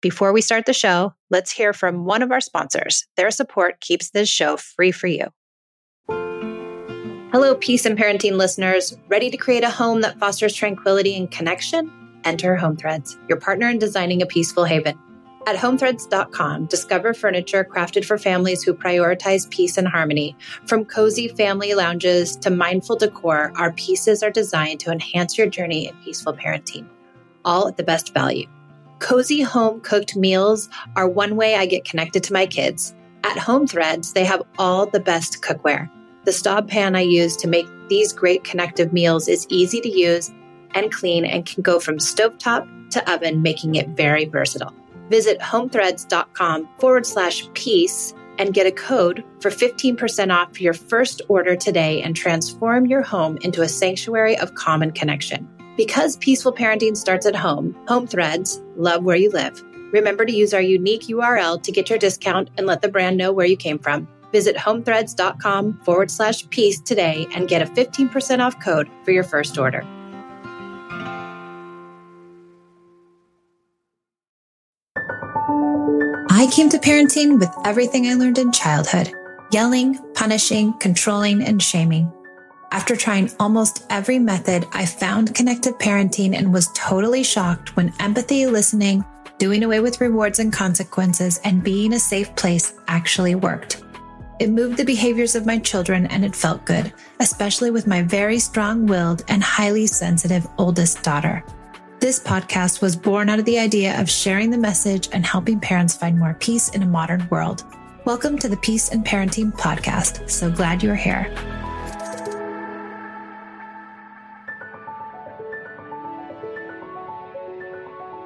Before we start the show, let's hear from one of our sponsors. Their support keeps this show free for you. Hello, peace and parenting listeners. Ready to create a home that fosters tranquility and connection? Enter Home Threads, your partner in designing a peaceful haven. At homethreads.com, discover furniture crafted for families who prioritize peace and harmony. From cozy family lounges to mindful decor, our pieces are designed to enhance your journey in peaceful parenting, all at the best value. Cozy home cooked meals are one way I get connected to my kids. At Home Threads, they have all the best cookware. The Staub pan I use to make these great connective meals is easy to use and clean and can go from stovetop to oven, making it very versatile. Visit homethreads.com forward slash peace and get a code for 15% off your first order today and transform your home into a sanctuary of common connection. Because peaceful parenting starts at home, Home Threads, love where you live. Remember to use our unique URL to get your discount and let the brand know where you came from. Visit homethreads.com forward slash peace today and get a 15% off code for your first order. I came to parenting with everything I learned in childhood yelling, punishing, controlling, and shaming. After trying almost every method, I found connected parenting and was totally shocked when empathy, listening, doing away with rewards and consequences, and being a safe place actually worked. It moved the behaviors of my children and it felt good, especially with my very strong willed and highly sensitive oldest daughter. This podcast was born out of the idea of sharing the message and helping parents find more peace in a modern world. Welcome to the Peace and Parenting Podcast. So glad you're here.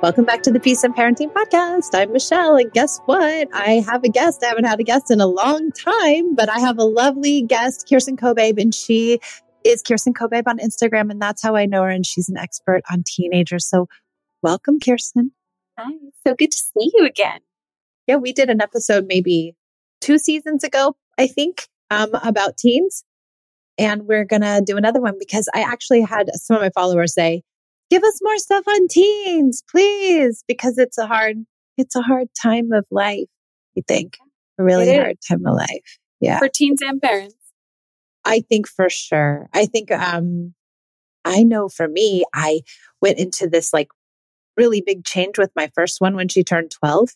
Welcome back to the Peace and Parenting Podcast. I'm Michelle, and guess what? I have a guest. I haven't had a guest in a long time, but I have a lovely guest, Kirsten Cobabe, and she is Kirsten Cobabe on Instagram, and that's how I know her. And she's an expert on teenagers. So, welcome, Kirsten. Hi, so good to see you again. Yeah, we did an episode maybe two seasons ago, I think, um, about teens, and we're gonna do another one because I actually had some of my followers say give us more stuff on teens, please, because it's a hard, it's a hard time of life. You think a really hard time of life. Yeah. For teens and parents. I think for sure. I think, um, I know for me, I went into this like really big change with my first one when she turned 12.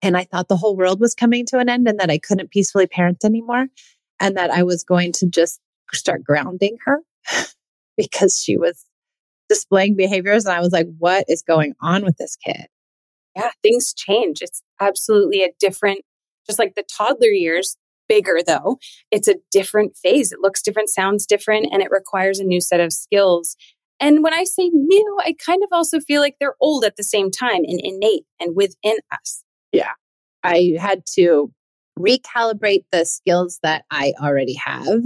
And I thought the whole world was coming to an end and that I couldn't peacefully parent anymore. And that I was going to just start grounding her because she was displaying behaviors. And I was like, what is going on with this kid? Yeah, things change. It's absolutely a different, just like the toddler years, bigger though. It's a different phase. It looks different, sounds different, and it requires a new set of skills. And when I say new, I kind of also feel like they're old at the same time and innate and within us. Yeah. I had to recalibrate the skills that I already have.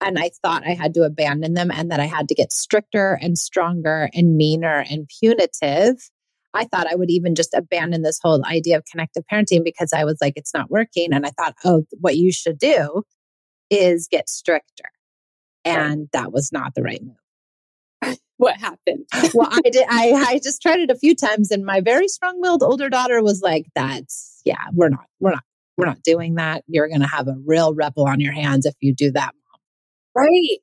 And I thought I had to abandon them and that I had to get stricter and stronger and meaner and punitive. I thought I would even just abandon this whole idea of connected parenting because I was like, it's not working. And I thought, oh, what you should do is get stricter. And that was not the right move. what happened? well, I did. I, I just tried it a few times, and my very strong-willed older daughter was like, "That's yeah, we're not, we're not we're not doing that. You're going to have a real rebel on your hands if you do that, mom. Right.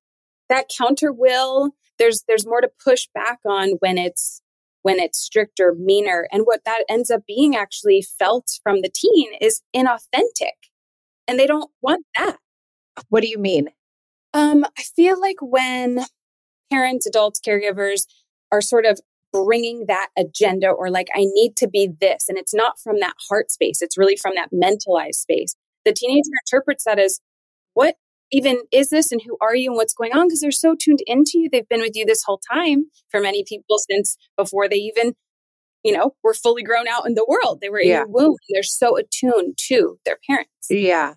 That counter will, there's there's more to push back on when it's when it's stricter, meaner. And what that ends up being actually felt from the teen is inauthentic. And they don't want that. What do you mean? Um, I feel like when parents, adults, caregivers are sort of bringing that agenda or like, I need to be this. And it's not from that heart space, it's really from that mentalized space. The teenager interprets that as, what even is this and who are you and what's going on? Because they're so tuned into you. They've been with you this whole time for many people since before they even, you know, were fully grown out in the world. They were in yeah. your womb. They're so attuned to their parents. Yeah.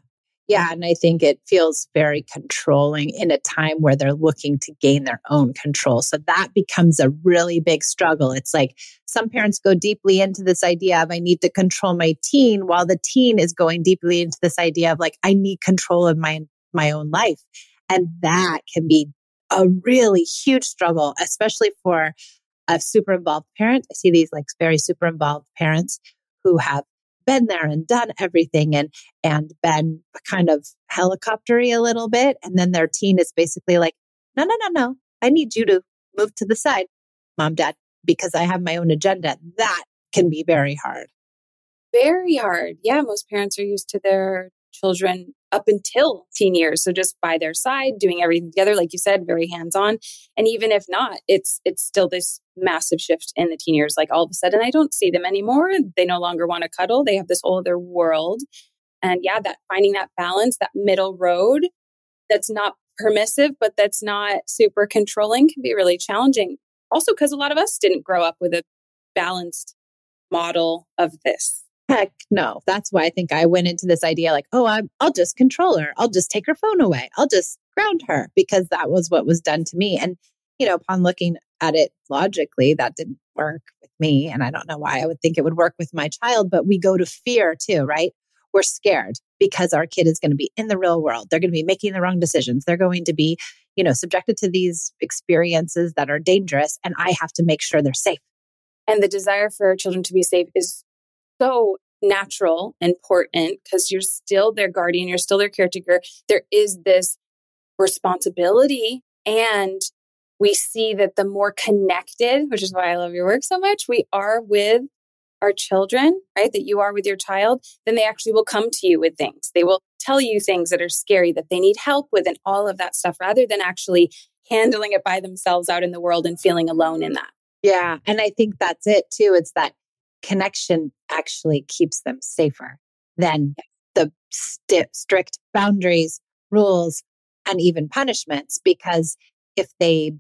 Yeah. Mm-hmm. And I think it feels very controlling in a time where they're looking to gain their own control. So that becomes a really big struggle. It's like some parents go deeply into this idea of I need to control my teen while the teen is going deeply into this idea of like I need control of my my own life. And that can be a really huge struggle, especially for a super involved parent. I see these like very super involved parents who have been there and done everything and and been kind of helicoptery a little bit and then their teen is basically like no no no no i need you to move to the side mom dad because i have my own agenda that can be very hard. Very hard. Yeah most parents are used to their children up until teen years. So just by their side doing everything together like you said very hands on and even if not it's it's still this massive shift in the teen years. Like all of a sudden i don't see them anymore. They no longer want to cuddle. They have this whole other world. And yeah that finding that balance that middle road that's not permissive but that's not super controlling can be really challenging. Also because a lot of us didn't grow up with a balanced model of this Heck no. That's why I think I went into this idea like, oh, I'm, I'll just control her. I'll just take her phone away. I'll just ground her because that was what was done to me. And, you know, upon looking at it logically, that didn't work with me. And I don't know why I would think it would work with my child, but we go to fear too, right? We're scared because our kid is going to be in the real world. They're going to be making the wrong decisions. They're going to be, you know, subjected to these experiences that are dangerous. And I have to make sure they're safe. And the desire for children to be safe is so natural, and important because you're still their guardian, you're still their caretaker. There is this responsibility. And we see that the more connected, which is why I love your work so much, we are with our children, right? That you are with your child, then they actually will come to you with things. They will tell you things that are scary that they need help with and all of that stuff rather than actually handling it by themselves out in the world and feeling alone in that. Yeah. And I think that's it too. It's that connection actually keeps them safer than the st- strict boundaries, rules, and even punishments. Because if they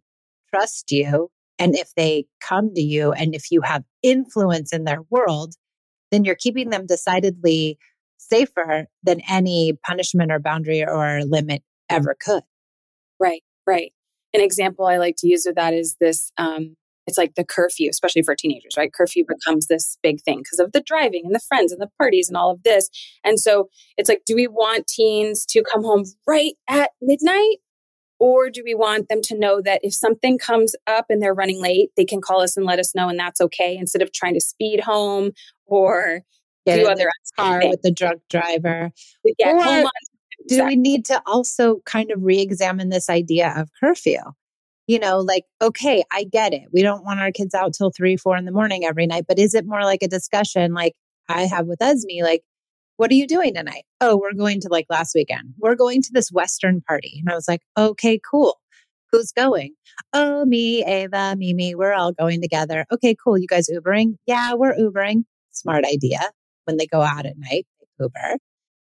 trust you and if they come to you and if you have influence in their world, then you're keeping them decidedly safer than any punishment or boundary or limit ever could. Right, right. An example I like to use of that is this um, it's like the curfew, especially for teenagers, right? Curfew becomes this big thing because of the driving and the friends and the parties and all of this. And so it's like, do we want teens to come home right at midnight? Or do we want them to know that if something comes up and they're running late, they can call us and let us know and that's okay instead of trying to speed home or Get do other car things. with the drunk driver. do we need to also kind of re-examine this idea of curfew? You know, like, okay, I get it. We don't want our kids out till three, four in the morning every night, but is it more like a discussion like I have with Esme? Like, what are you doing tonight? Oh, we're going to like last weekend. We're going to this Western party. And I was like, okay, cool. Who's going? Oh, me, Ava, Mimi, we're all going together. Okay, cool. You guys Ubering? Yeah, we're Ubering. Smart idea. When they go out at night, Uber.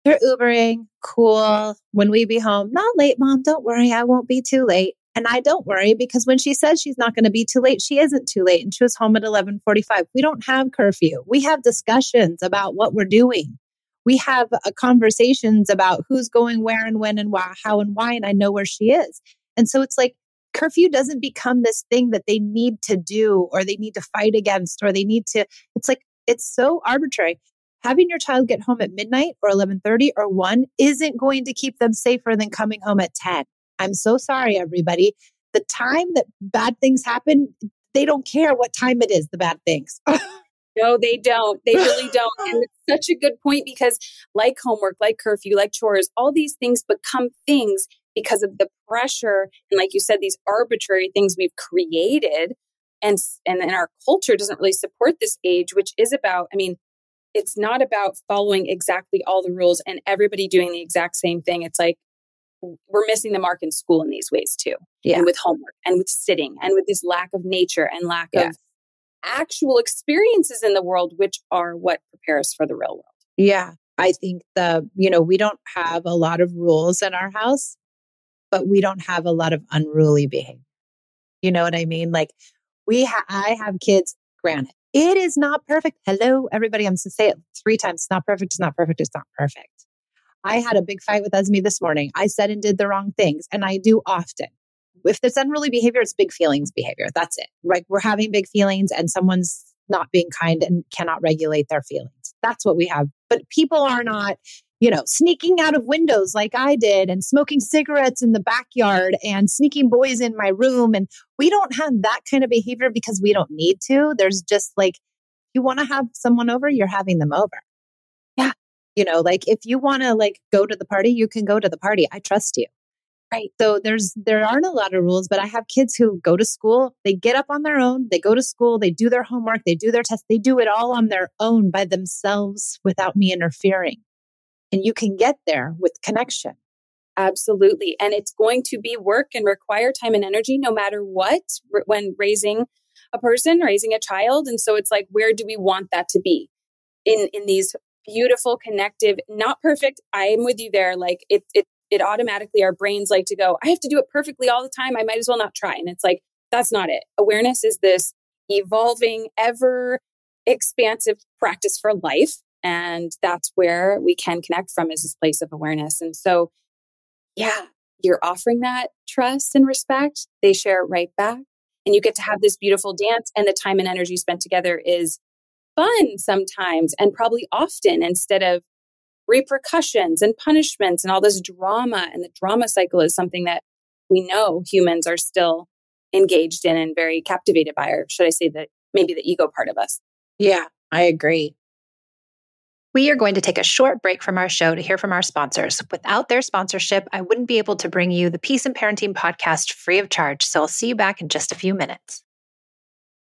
They're Ubering. Cool. When we be home, not late, mom. Don't worry. I won't be too late. And I don't worry because when she says she's not going to be too late, she isn't too late. And she was home at 1145. We don't have curfew. We have discussions about what we're doing. We have uh, conversations about who's going where and when and why, how and why. And I know where she is. And so it's like curfew doesn't become this thing that they need to do or they need to fight against or they need to, it's like, it's so arbitrary having your child get home at midnight or 11:30 or 1 isn't going to keep them safer than coming home at 10 I'm so sorry, everybody. The time that bad things happen, they don't care what time it is, the bad things. no, they don't. They really don't. And it's such a good point because, like homework, like curfew, like chores, all these things become things because of the pressure. And, like you said, these arbitrary things we've created. And, and, and our culture doesn't really support this age, which is about, I mean, it's not about following exactly all the rules and everybody doing the exact same thing. It's like we're missing the mark in school in these ways too. Yeah. And with homework and with sitting and with this lack of nature and lack yeah. of actual experiences in the world, which are what prepare us for the real world. Yeah. I think the, you know, we don't have a lot of rules in our house, but we don't have a lot of unruly behavior. You know what I mean? Like we, ha- I have kids, granted, it is not perfect. Hello, everybody. I'm going to say it three times. It's not perfect. It's not perfect. It's not perfect. I had a big fight with Esme this morning. I said and did the wrong things, and I do often. If it's unruly behavior, it's big feelings behavior. That's it. Like We're having big feelings, and someone's not being kind and cannot regulate their feelings. That's what we have. But people are not, you know, sneaking out of windows like I did and smoking cigarettes in the backyard and sneaking boys in my room. And we don't have that kind of behavior because we don't need to. There's just like you want to have someone over, you're having them over. You know, like if you want to like go to the party, you can go to the party. I trust you. Right. So there's there aren't a lot of rules, but I have kids who go to school, they get up on their own, they go to school, they do their homework, they do their tests, they do it all on their own by themselves without me interfering. And you can get there with connection. Absolutely. And it's going to be work and require time and energy no matter what when raising a person, raising a child. And so it's like, where do we want that to be? In in these beautiful, connective, not perfect. I am with you there. Like it it it automatically our brains like to go, I have to do it perfectly all the time. I might as well not try. And it's like, that's not it. Awareness is this evolving, ever expansive practice for life. And that's where we can connect from is this place of awareness. And so, yeah, you're offering that trust and respect. They share it right back. And you get to have this beautiful dance. And the time and energy spent together is fun sometimes and probably often instead of repercussions and punishments and all this drama. And the drama cycle is something that we know humans are still engaged in and very captivated by, or should I say that maybe the ego part of us. Yeah, I agree. We are going to take a short break from our show to hear from our sponsors. Without their sponsorship, I wouldn't be able to bring you the Peace and Parenting podcast free of charge. So I'll see you back in just a few minutes.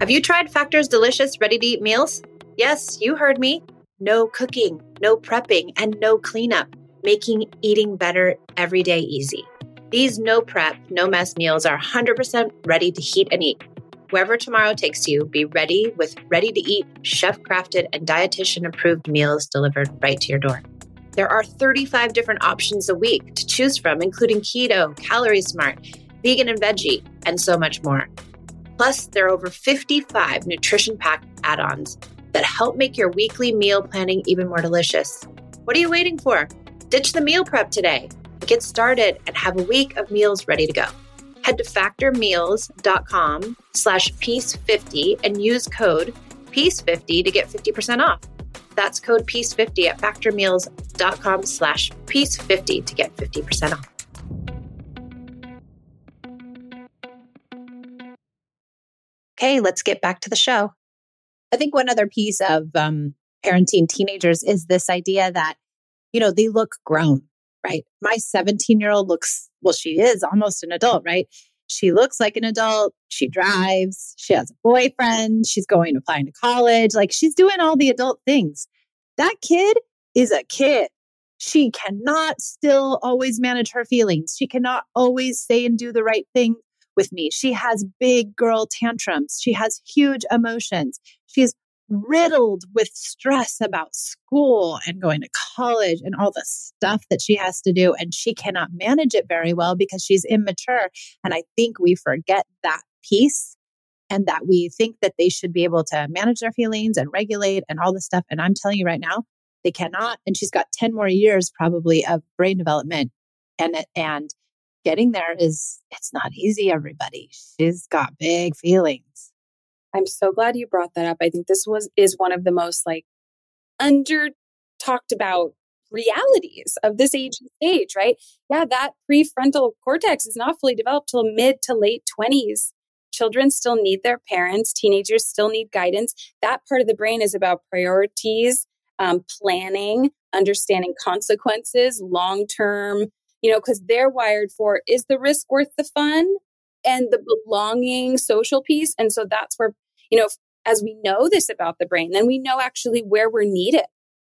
Have you tried Factor's delicious ready to eat meals? Yes, you heard me. No cooking, no prepping, and no cleanup, making eating better every day easy. These no prep, no mess meals are 100% ready to heat and eat. Wherever tomorrow takes you, be ready with ready to eat, chef crafted, and dietitian approved meals delivered right to your door. There are 35 different options a week to choose from, including keto, calorie smart, vegan and veggie, and so much more. Plus, there are over 55 nutrition packed add ons that help make your weekly meal planning even more delicious. What are you waiting for? Ditch the meal prep today. Get started and have a week of meals ready to go. Head to factormeals.com slash peace50 and use code peace50 to get 50% off. That's code peace50 at factormeals.com slash peace50 to get 50% off. Okay, let's get back to the show. I think one other piece of um, parenting teenagers is this idea that, you know, they look grown, right? My 17 year old looks, well, she is almost an adult, right? She looks like an adult. She drives. She has a boyfriend. She's going applying to college. Like she's doing all the adult things. That kid is a kid. She cannot still always manage her feelings. She cannot always say and do the right thing with me. She has big girl tantrums. She has huge emotions. She's riddled with stress about school and going to college and all the stuff that she has to do. And she cannot manage it very well because she's immature. And I think we forget that piece and that we think that they should be able to manage their feelings and regulate and all this stuff. And I'm telling you right now, they cannot. And she's got 10 more years probably of brain development. And, and getting there is, it's not easy, everybody. She's got big feelings. I'm so glad you brought that up. I think this was is one of the most like under talked about realities of this age stage, right? Yeah, that prefrontal cortex is not fully developed till mid to late 20s. Children still need their parents, teenagers still need guidance. That part of the brain is about priorities, um, planning, understanding consequences, long term, you know, because they're wired for is the risk worth the fun? and the belonging social piece. And so that's where, you know, as we know this about the brain, then we know actually where we're needed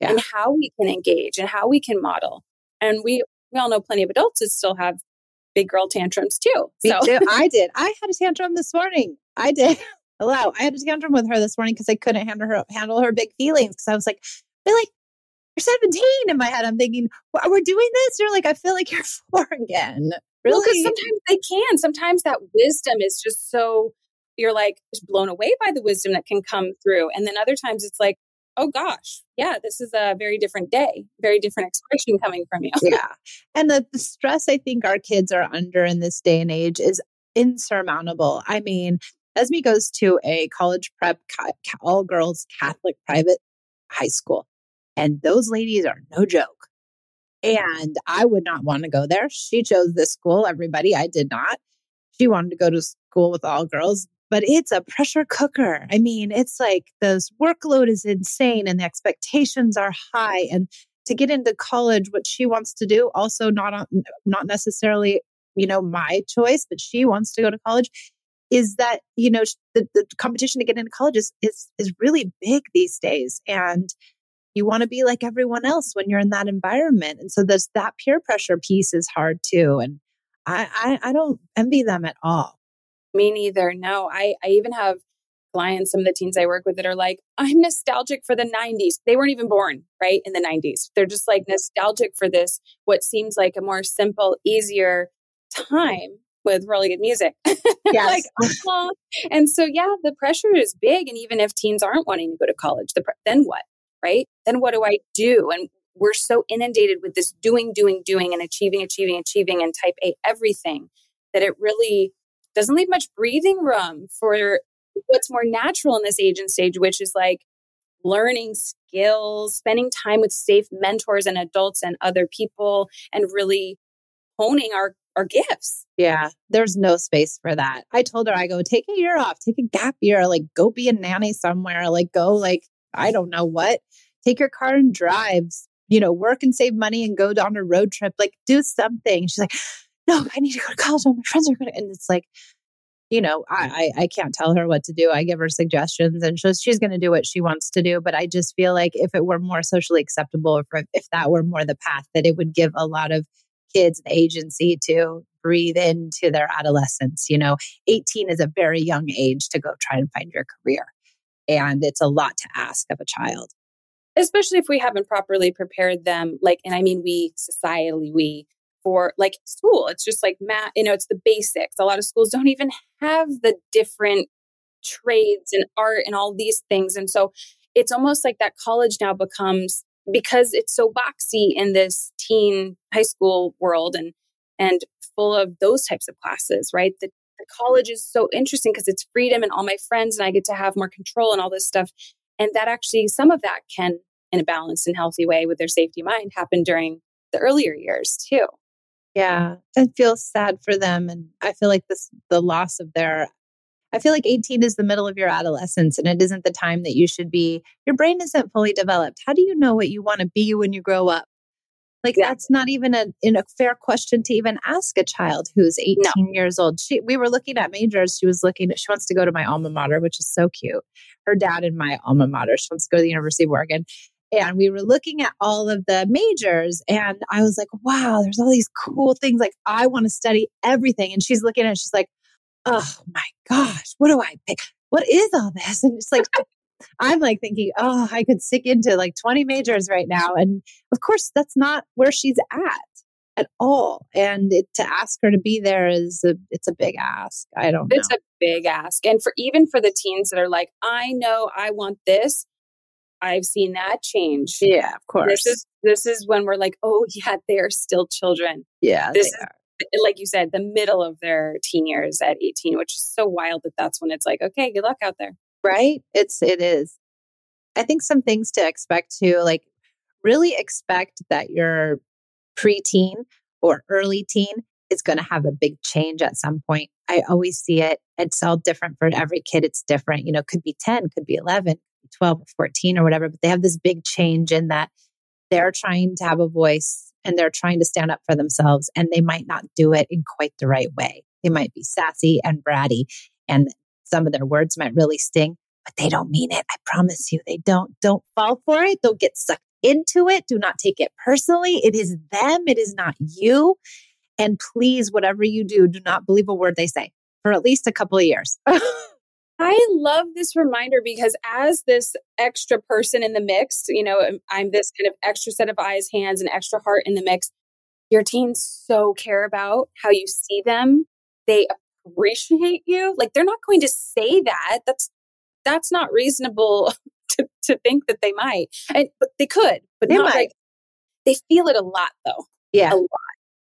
yeah. and how we can engage and how we can model. And we, we all know plenty of adults that still have big girl tantrums too. So. too. I did. I had a tantrum this morning. I did. Hello. I had a tantrum with her this morning because I couldn't handle her handle her big feelings. Because I was like, really, 17 in my head. I'm thinking, well, we're doing this. You're like, I feel like you're four again. Really? Well, because sometimes they can. Sometimes that wisdom is just so you're like just blown away by the wisdom that can come through. And then other times it's like, oh gosh, yeah, this is a very different day, very different expression coming from you. yeah. And the, the stress I think our kids are under in this day and age is insurmountable. I mean, Esme goes to a college prep, all girls Catholic private high school, and those ladies are no joke. And I would not want to go there. She chose this school, everybody. I did not. She wanted to go to school with all girls, but it's a pressure cooker. I mean, it's like the workload is insane and the expectations are high. And to get into college, what she wants to do, also not not necessarily, you know, my choice, but she wants to go to college, is that you know the, the competition to get into college is, is is really big these days, and you want to be like everyone else when you're in that environment, and so there's that peer pressure piece is hard too, and I, I, I don't envy them at all. Me neither. No, I, I even have clients, some of the teens I work with that are like, I'm nostalgic for the 90s. They weren't even born, right? In the 90s. They're just like nostalgic for this, what seems like a more simple, easier time with really good music. Yes. like, uh-huh. And so, yeah, the pressure is big. And even if teens aren't wanting to go to college, the, then what? Right? Then what do I do? And we're so inundated with this doing, doing, doing, and achieving, achieving, achieving, and type A everything that it really doesn't leave much breathing room for what's more natural in this age and stage, which is like learning skills, spending time with safe mentors and adults and other people, and really honing our our gifts. Yeah, there's no space for that. I told her, I go, take a year off, take a gap year, like go be a nanny somewhere, like go, like, I don't know what, take your car and drive, you know, work and save money and go on a road trip, like do something. She's like, no, I need to go to college. All my friends are going to, and it's like, you know, I, I, I can't tell her what to do. I give her suggestions and she's, she's going to do what she wants to do. But I just feel like if it were more socially acceptable, if, if that were more the path, that it would give a lot of kids the agency to breathe into their adolescence. You know, 18 is a very young age to go try and find your career. And it's a lot to ask of a child. Especially if we haven't properly prepared them. Like, and I mean, we societally, we for like school, it's just like math, you know, it's the basics. A lot of schools don't even have the different trades and art and all these things. And so it's almost like that college now becomes because it's so boxy in this teen high school world and and full of those types of classes, right? The, the college is so interesting because it's freedom and all my friends and I get to have more control and all this stuff. And that actually, some of that can, in a balanced and healthy way with their safety mind, happen during the earlier years too. Yeah, it feels sad for them. And I feel like this, the loss of their I feel like 18 is the middle of your adolescence and it isn't the time that you should be, your brain isn't fully developed. How do you know what you want to be when you grow up? Like yeah. that's not even a in a fair question to even ask a child who's 18 no. years old. She we were looking at majors. She was looking at she wants to go to my alma mater, which is so cute. Her dad and my alma mater. She wants to go to the University of Oregon. And we were looking at all of the majors and I was like, wow, there's all these cool things. Like I want to study everything. And she's looking at it, she's like, oh my gosh, what do I pick? What is all this? And it's like, I'm like thinking, oh, I could stick into like 20 majors right now. And of course, that's not where she's at at all. And it, to ask her to be there is a, it's a big ask. I don't know. It's a big ask. And for even for the teens that are like, I know I want this. I've seen that change. Yeah, of course. This is this is when we're like, oh yeah, they're still children. Yeah, this is are eh, like you said, the middle of their teen years at 18, which is so wild that that's when it's like, okay, good luck out there. Right? It's, it is. I think some things to expect too, like really expect that your preteen or early teen is going to have a big change at some point. I always see it. It's all different for every kid. It's different. You know, could be 10, could be 11, 12, 14 or whatever, but they have this big change in that they're trying to have a voice and they're trying to stand up for themselves and they might not do it in quite the right way. They might be sassy and bratty and some of their words might really sting, but they don't mean it. I promise you they don't. Don't fall for it. Don't get sucked into it. Do not take it personally. It is them. It is not you. And please, whatever you do, do not believe a word they say for at least a couple of years. I love this reminder because as this extra person in the mix, you know, um, I'm this kind of extra set of eyes, hands, and extra heart in the mix. Your teens so care about how you see them. They appreciate you. Like they're not going to say that. That's that's not reasonable to, to think that they might. And but they could, but They not might. like they feel it a lot though. Yeah. A lot.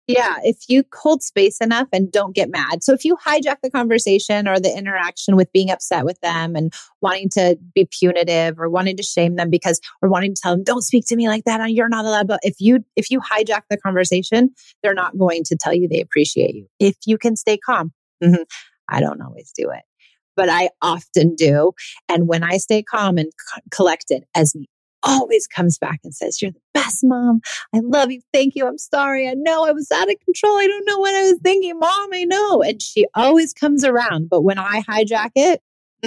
Yeah, if you hold space enough and don't get mad. So if you hijack the conversation or the interaction with being upset with them and wanting to be punitive or wanting to shame them because or wanting to tell them don't speak to me like that, uh, you're not allowed. But if you if you hijack the conversation, they're not going to tell you they appreciate you. If you can stay calm. Mm-hmm. I don't always do it, but I often do. And when I stay calm and co- collected, Esme always comes back and says, "You're the best mom." I love you. Thank you. I'm sorry. I know I was out of control. I don't know what I was thinking. Mom, I know. And she always comes around. But when I hijack it,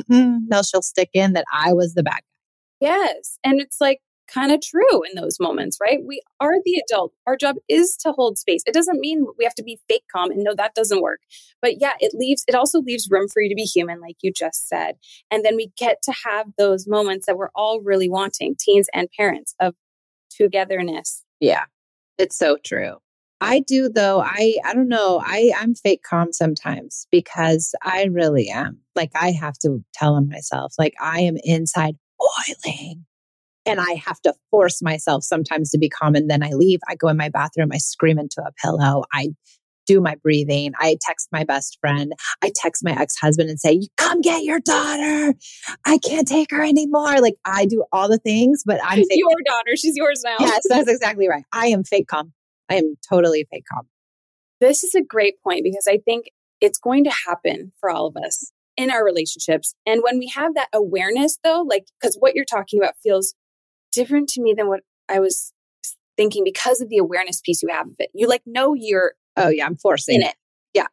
no, she'll stick in that I was the bad guy. Yes. And it's like kind of true in those moments, right? We are the adult. Our job is to hold space. It doesn't mean we have to be fake calm and no, that doesn't work. But yeah, it leaves, it also leaves room for you to be human, like you just said. And then we get to have those moments that we're all really wanting, teens and parents, of togetherness. Yeah, it's so true. I do though. I I don't know. I I'm fake calm sometimes because I really am. Like I have to tell myself. Like I am inside boiling. And I have to force myself sometimes to be calm. And then I leave. I go in my bathroom. I scream into a pillow. I do my breathing. I text my best friend. I text my ex husband and say, Come get your daughter. I can't take her anymore. Like I do all the things, but I'm fake. Your daughter, she's yours now. Yes, that's exactly right. I am fake calm. I am totally fake calm. This is a great point because I think it's going to happen for all of us in our relationships. And when we have that awareness, though, like, because what you're talking about feels different to me than what I was thinking because of the awareness piece you have of it. You like know you're Oh yeah, I'm forcing in it. Yeah.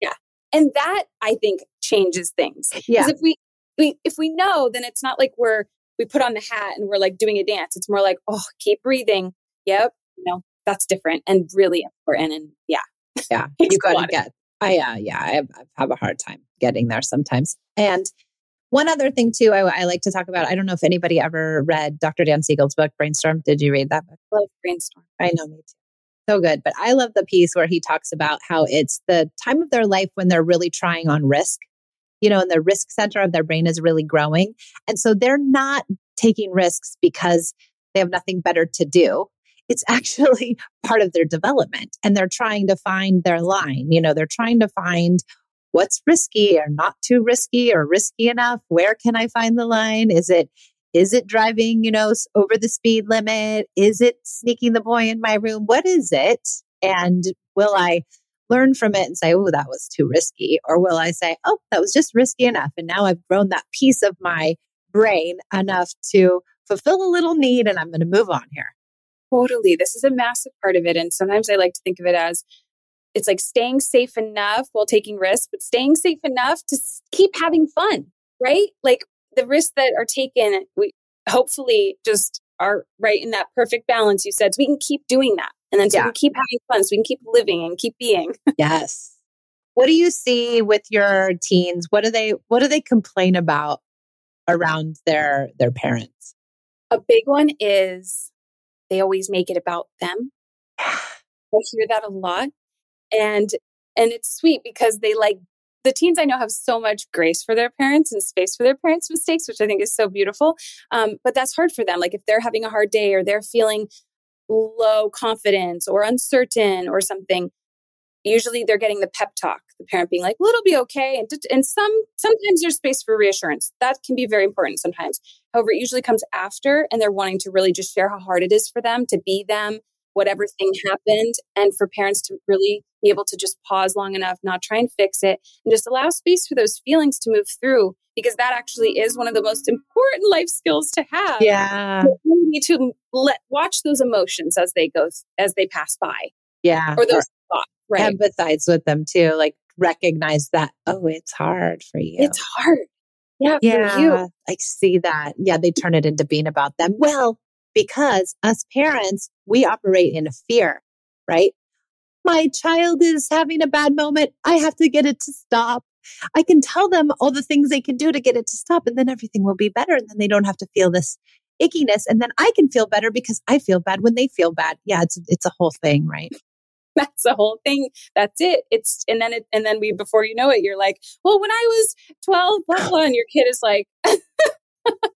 Yeah. And that I think changes things. Yeah. If we, we if we know, then it's not like we're we put on the hat and we're like doing a dance. It's more like, oh, keep breathing. Yep. No, that's different and really important. And yeah. Yeah. You got to get. I uh, yeah, I have, I have a hard time getting there sometimes. And one other thing too, I, I like to talk about. I don't know if anybody ever read Dr. Dan Siegel's book Brainstorm. Did you read that book? Love brainstorm. I know me too. So good. But I love the piece where he talks about how it's the time of their life when they're really trying on risk, you know, and the risk center of their brain is really growing. And so they're not taking risks because they have nothing better to do. It's actually part of their development and they're trying to find their line. You know, they're trying to find what's risky or not too risky or risky enough. Where can I find the line? Is it is it driving, you know, over the speed limit? Is it sneaking the boy in my room? What is it? And will I learn from it and say, oh, that was too risky? Or will I say, oh, that was just risky enough. And now I've grown that piece of my brain enough to fulfill a little need and I'm going to move on here. Totally. This is a massive part of it. And sometimes I like to think of it as it's like staying safe enough while taking risks, but staying safe enough to keep having fun, right? Like the risks that are taken, we hopefully just are right in that perfect balance you said. So we can keep doing that. And then so Yeah. we can keep having fun, so we can keep living and keep being. Yes. What do you see with your teens? What do they what do they complain about around their their parents? A big one is they always make it about them. I hear that a lot. And and it's sweet because they like the teens I know have so much grace for their parents and space for their parents' mistakes, which I think is so beautiful. Um, but that's hard for them. Like if they're having a hard day or they're feeling low confidence or uncertain or something, usually they're getting the pep talk. The parent being like, "Well, it'll be okay," and and some sometimes there's space for reassurance. That can be very important sometimes. However, it usually comes after, and they're wanting to really just share how hard it is for them to be them, whatever thing happened, and for parents to really be able to just pause long enough, not try and fix it, and just allow space for those feelings to move through, because that actually is one of the most important life skills to have. Yeah. The ability to let watch those emotions as they go as they pass by, Yeah. or those thoughts. Right? empathize with them too. Like recognize that, oh, it's hard for you. It's hard. Yeah, yeah. for you. I see that. Yeah, they turn it into being about them. Well, because us parents, we operate in fear, right? My child is having a bad moment. I have to get it to stop. I can tell them all the things they can do to get it to stop, and then everything will be better. And then they don't have to feel this ickiness. And then I can feel better because I feel bad when they feel bad. Yeah, it's it's a whole thing, right? That's the whole thing. That's it. It's and then it and then we before you know it, you're like, well, when I was 12, blah blah, and your kid is like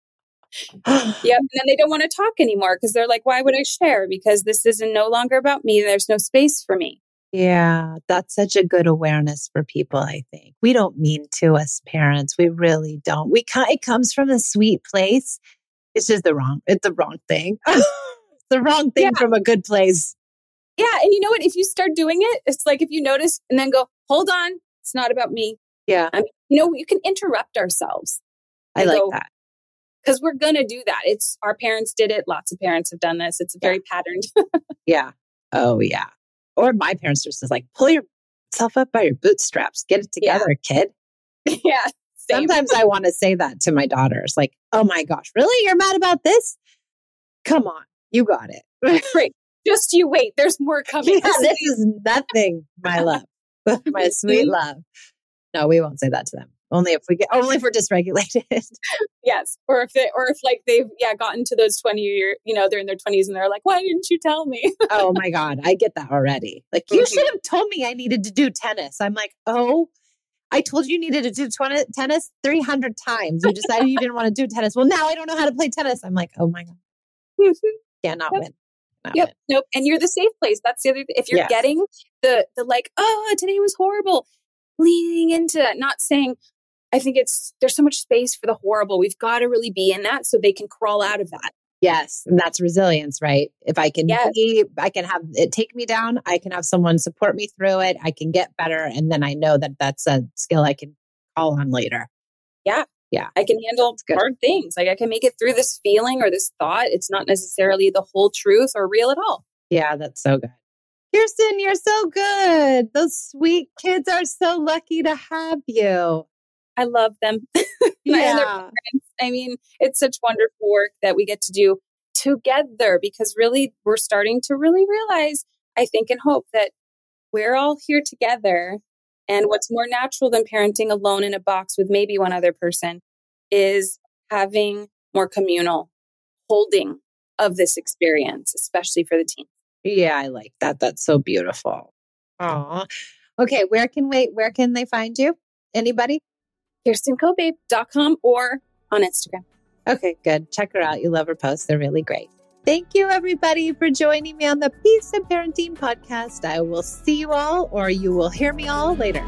Yep. And then they don't want to talk anymore because they're like, why would I share? Because this isn't no longer about me. There's no space for me. Yeah, that's such a good awareness for people, I think. We don't mean to us parents. We really don't. We it comes from a sweet place. It's just the wrong, it's the wrong thing. the wrong thing yeah. from a good place. Yeah. And you know what? If you start doing it, it's like if you notice and then go, hold on, it's not about me. Yeah. I mean, you know, you can interrupt ourselves. I like go, that. Because we're going to do that. It's our parents did it. Lots of parents have done this. It's very yeah. patterned. yeah. Oh, yeah. Or my parents just is like, pull yourself up by your bootstraps, get it together, yeah. kid. Yeah. Same. Sometimes I want to say that to my daughters, like, oh my gosh, really? You're mad about this? Come on, you got it. Right. Just you wait. There's more coming. Yeah, this is nothing, my love, my sweet mm-hmm. love. No, we won't say that to them. Only if we get, only if we're dysregulated. yes, or if they, or if like they've yeah gotten to those twenty year, you know, they're in their twenties and they're like, why didn't you tell me? oh my god, I get that already. Like you mm-hmm. should have told me I needed to do tennis. I'm like, oh, I told you you needed to do 20, tennis three hundred times. You decided you didn't want to do tennis. Well, now I don't know how to play tennis. I'm like, oh my god, mm-hmm. cannot yep. win. Not yep. Win. Nope. And you're the safe place. That's the other. If you're yes. getting the the like, oh, today was horrible leaning into that, not saying, I think it's there's so much space for the horrible. We've got to really be in that so they can crawl out of that. Yes, and that's resilience, right? If I can yes. be, I can have it take me down. I can have someone support me through it. I can get better, and then I know that that's a skill I can call on later. Yeah, yeah, I can handle hard things. Like I can make it through this feeling or this thought. It's not necessarily the whole truth or real at all. Yeah, that's so good. Kirsten, you're so good. Those sweet kids are so lucky to have you. I love them. yeah. I mean, it's such wonderful work that we get to do together because really we're starting to really realize, I think and hope that we're all here together. And what's more natural than parenting alone in a box with maybe one other person is having more communal holding of this experience, especially for the teens. Yeah, I like that. That's so beautiful. Aw. Okay, where can wait? where can they find you? Anybody? KirstenCobabe.com or on Instagram. Okay, good. Check her out. You love her posts. They're really great. Thank you, everybody, for joining me on the Peace and Parenting podcast. I will see you all, or you will hear me all later.